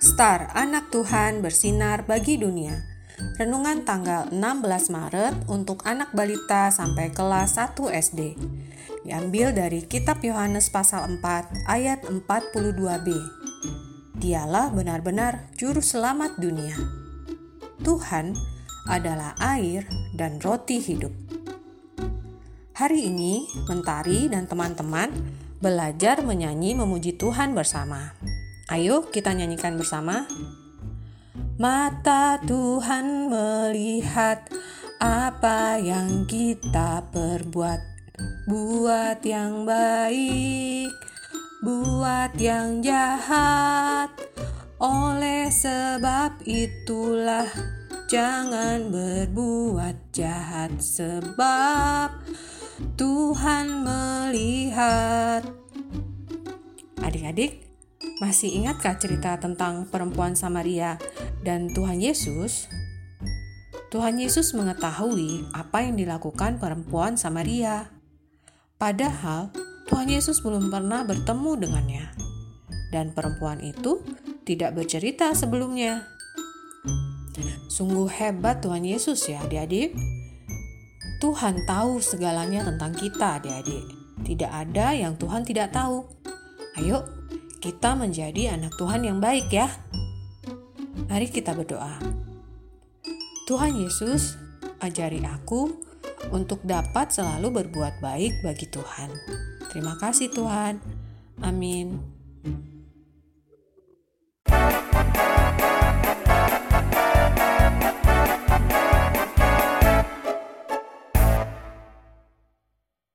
Star, anak Tuhan bersinar bagi dunia. Renungan tanggal 16 Maret untuk anak balita sampai kelas 1 SD. Diambil dari kitab Yohanes pasal 4 ayat 42b. Dialah benar-benar juru selamat dunia. Tuhan adalah air dan roti hidup. Hari ini, Mentari dan teman-teman belajar menyanyi memuji Tuhan bersama. Ayo kita nyanyikan bersama. Mata Tuhan melihat apa yang kita perbuat. Buat yang baik, buat yang jahat. Oleh sebab itulah jangan berbuat jahat sebab Tuhan melihat. Adik-adik, masih ingatkah cerita tentang perempuan Samaria dan Tuhan Yesus? Tuhan Yesus mengetahui apa yang dilakukan perempuan Samaria. Padahal Tuhan Yesus belum pernah bertemu dengannya. Dan perempuan itu tidak bercerita sebelumnya. Sungguh hebat Tuhan Yesus ya adik-adik. Tuhan tahu segalanya tentang kita adik-adik. Tidak ada yang Tuhan tidak tahu. Ayo kita menjadi anak Tuhan yang baik ya. Mari kita berdoa. Tuhan Yesus, ajari aku untuk dapat selalu berbuat baik bagi Tuhan. Terima kasih Tuhan. Amin.